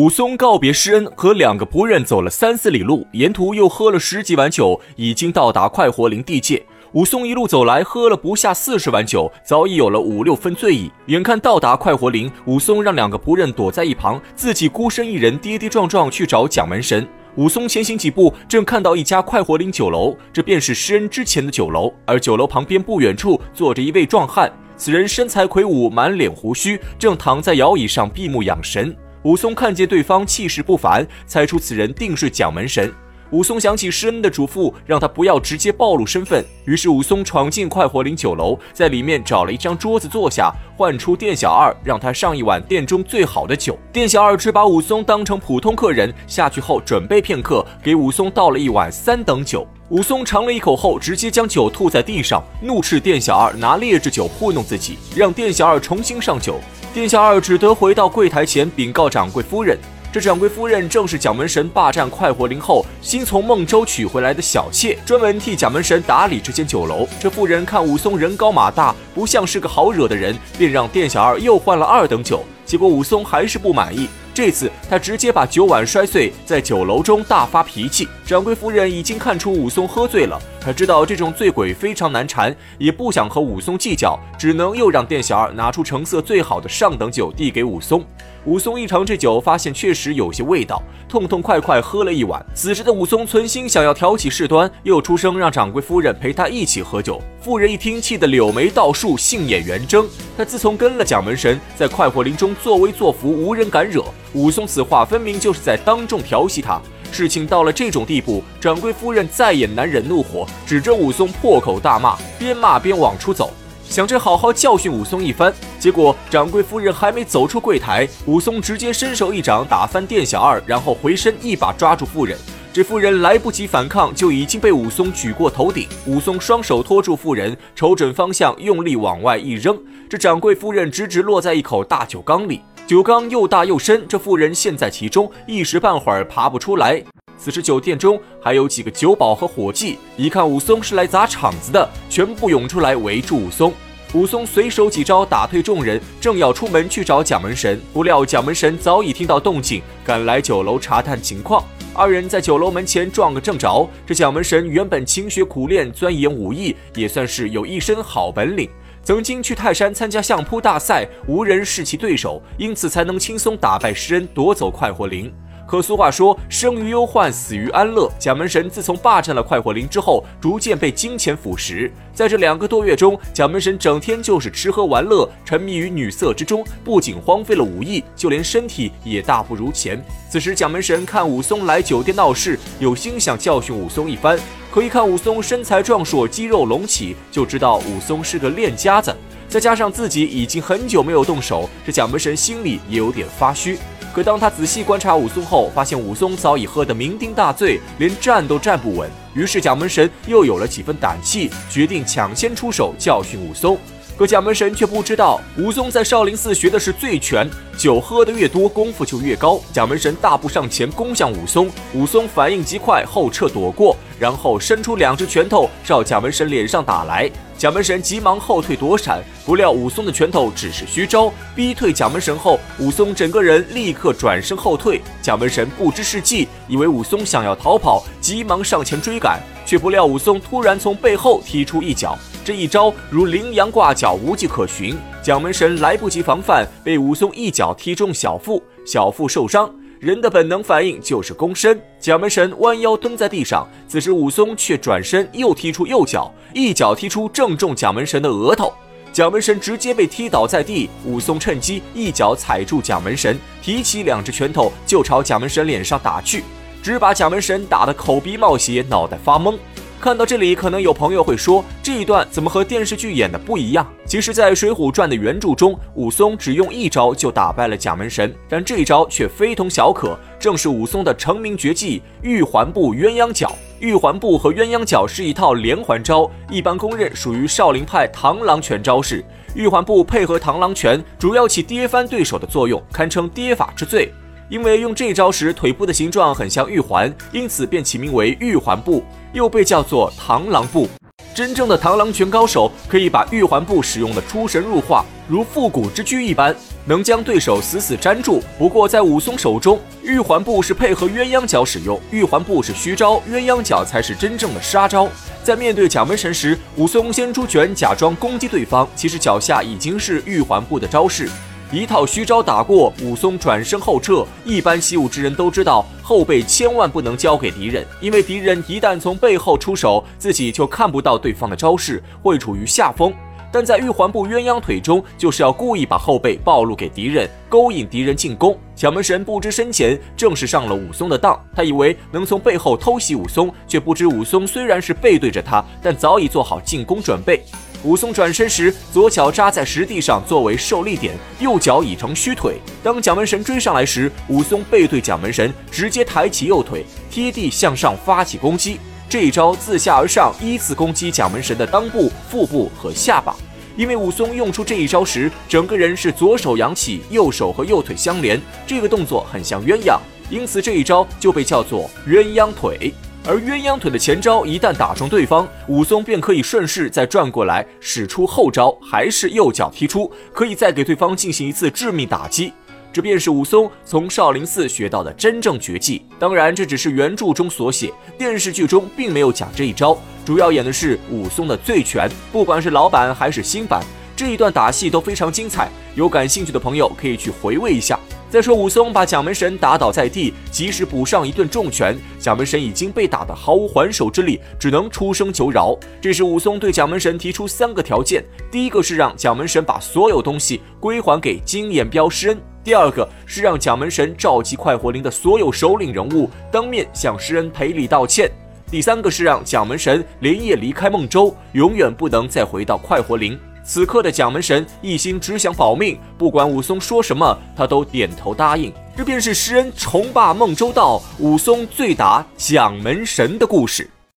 武松告别施恩，和两个仆人走了三四里路，沿途又喝了十几碗酒，已经到达快活林地界。武松一路走来，喝了不下四十碗酒，早已有了五六分醉意。眼看到达快活林，武松让两个仆人躲在一旁，自己孤身一人跌跌撞撞去找蒋门神。武松前行几步，正看到一家快活林酒楼，这便是施恩之前的酒楼。而酒楼旁边不远处坐着一位壮汉，此人身材魁梧，满脸胡须，正躺在摇椅上闭目养神。武松看见对方气势不凡，猜出此人定是蒋门神。武松想起施恩的嘱咐，让他不要直接暴露身份，于是武松闯进快活林酒楼，在里面找了一张桌子坐下，唤出店小二，让他上一碗店中最好的酒。店小二只把武松当成普通客人，下去后准备片刻，给武松倒了一碗三等酒。武松尝了一口后，直接将酒吐在地上，怒斥店小二拿劣质酒糊弄自己，让店小二重新上酒。店小二只得回到柜台前禀告掌柜夫人，这掌柜夫人正是蒋门神霸占快活林后新从孟州娶回来的小妾，专门替蒋门神打理这间酒楼。这妇人看武松人高马大，不像是个好惹的人，便让店小二又换了二等酒。结果武松还是不满意，这次他直接把酒碗摔碎，在酒楼中大发脾气。掌柜夫人已经看出武松喝醉了。他知道这种醉鬼非常难缠，也不想和武松计较，只能又让店小二拿出成色最好的上等酒递给武松。武松一尝这酒，发现确实有些味道，痛痛快快喝了一碗。此时的武松存心想要挑起事端，又出声让掌柜夫人陪他一起喝酒。妇人一听，气得柳眉倒竖，杏眼圆睁。他自从跟了蒋门神，在快活林中作威作福，无人敢惹。武松此话分明就是在当众调戏他。事情到了这种地步，掌柜夫人再也难忍怒火，指着武松破口大骂，边骂边往出走，想着好好教训武松一番。结果掌柜夫人还没走出柜台，武松直接伸手一掌打翻店小二，然后回身一把抓住妇人。这妇人来不及反抗，就已经被武松举过头顶。武松双手托住妇人，瞅准方向，用力往外一扔，这掌柜夫人直直落在一口大酒缸里。酒缸又大又深，这妇人陷在其中，一时半会儿爬不出来。此时酒店中还有几个酒保和伙计，一看武松是来砸场子的，全部涌出来围住武松。武松随手几招打退众人，正要出门去找蒋门神，不料蒋门神早已听到动静，赶来酒楼查探情况。二人在酒楼门前撞个正着。这蒋门神原本勤学苦练，钻研武艺，也算是有一身好本领。曾经去泰山参加相扑大赛，无人是其对手，因此才能轻松打败施恩，夺走快活林。可俗话说，生于忧患，死于安乐。蒋门神自从霸占了快活林之后，逐渐被金钱腐蚀。在这两个多月中，蒋门神整天就是吃喝玩乐，沉迷于女色之中，不仅荒废了武艺，就连身体也大不如前。此时，蒋门神看武松来酒店闹事，有心想教训武松一番，可一看武松身材壮硕，肌肉隆起，就知道武松是个练家子。再加上自己已经很久没有动手，这蒋门神心里也有点发虚。可当他仔细观察武松后，发现武松早已喝得酩酊大醉，连站都站不稳。于是蒋门神又有了几分胆气，决定抢先出手教训武松。可蒋门神却不知道，武松在少林寺学的是醉拳，酒喝得越多，功夫就越高。蒋门神大步上前攻向武松，武松反应极快，后撤躲过，然后伸出两只拳头照蒋门神脸上打来。蒋门神急忙后退躲闪，不料武松的拳头只是虚招，逼退蒋门神后，武松整个人立刻转身后退。蒋门神不知是计，以为武松想要逃跑，急忙上前追赶，却不料武松突然从背后踢出一脚。这一招如羚羊挂角，无迹可寻。蒋门神来不及防范，被武松一脚踢中小腹，小腹受伤。人的本能反应就是躬身。蒋门神弯腰蹲在地上，此时武松却转身又踢出右脚，一脚踢出正中蒋门神的额头。蒋门神直接被踢倒在地。武松趁机一脚踩住蒋门神，提起两只拳头就朝蒋门神脸上打去，只把蒋门神打得口鼻冒血，脑袋发懵。看到这里，可能有朋友会说，这一段怎么和电视剧演的不一样？其实，在《水浒传》的原著中，武松只用一招就打败了蒋门神，但这一招却非同小可，正是武松的成名绝技——玉环步鸳鸯脚。玉环步和鸳鸯脚是一套连环招，一般公认属于少林派螳螂拳招式。玉环步配合螳螂拳，主要起跌翻对手的作用，堪称跌法之最。因为用这招时腿部的形状很像玉环，因此便起名为玉环步，又被叫做螳螂步。真正的螳螂拳高手可以把玉环步使用的出神入化，如复古之驹一般，能将对手死死粘住。不过在武松手中，玉环步是配合鸳鸯脚使用，玉环步是虚招，鸳鸯脚才是真正的杀招。在面对蒋门神时，武松先出拳假装攻击对方，其实脚下已经是玉环步的招式。一套虚招打过，武松转身后撤。一般习武之人都知道，后背千万不能交给敌人，因为敌人一旦从背后出手，自己就看不到对方的招式，会处于下风。但在玉环步鸳鸯腿中，就是要故意把后背暴露给敌人，勾引敌人进攻。蒋门神不知深浅，正是上了武松的当。他以为能从背后偷袭武松，却不知武松虽然是背对着他，但早已做好进攻准备。武松转身时，左脚扎在石地上作为受力点，右脚已成虚腿。当蒋门神追上来时，武松背对蒋门神，直接抬起右腿，贴地向上发起攻击。这一招自下而上，依次攻击蒋门神的裆部、腹部和下巴。因为武松用出这一招时，整个人是左手扬起，右手和右腿相连，这个动作很像鸳鸯，因此这一招就被叫做鸳鸯腿。而鸳鸯腿的前招一旦打中对方，武松便可以顺势再转过来使出后招，还是右脚踢出，可以再给对方进行一次致命打击。这便是武松从少林寺学到的真正绝技。当然，这只是原著中所写，电视剧中并没有讲这一招，主要演的是武松的醉拳。不管是老版还是新版，这一段打戏都非常精彩。有感兴趣的朋友可以去回味一下。再说武松把蒋门神打倒在地，及时补上一顿重拳，蒋门神已经被打得毫无还手之力，只能出声求饶。这时武松对蒋门神提出三个条件：第一个是让蒋门神把所有东西归还给金眼彪施恩；第二个是让蒋门神召集快活林的所有首领人物，当面向施恩赔礼道歉；第三个是让蒋门神连夜离开孟州，永远不能再回到快活林。此刻的蒋门神一心只想保命，不管武松说什么，他都点头答应。这便是诗人重霸孟州道，武松醉打蒋门神的故事。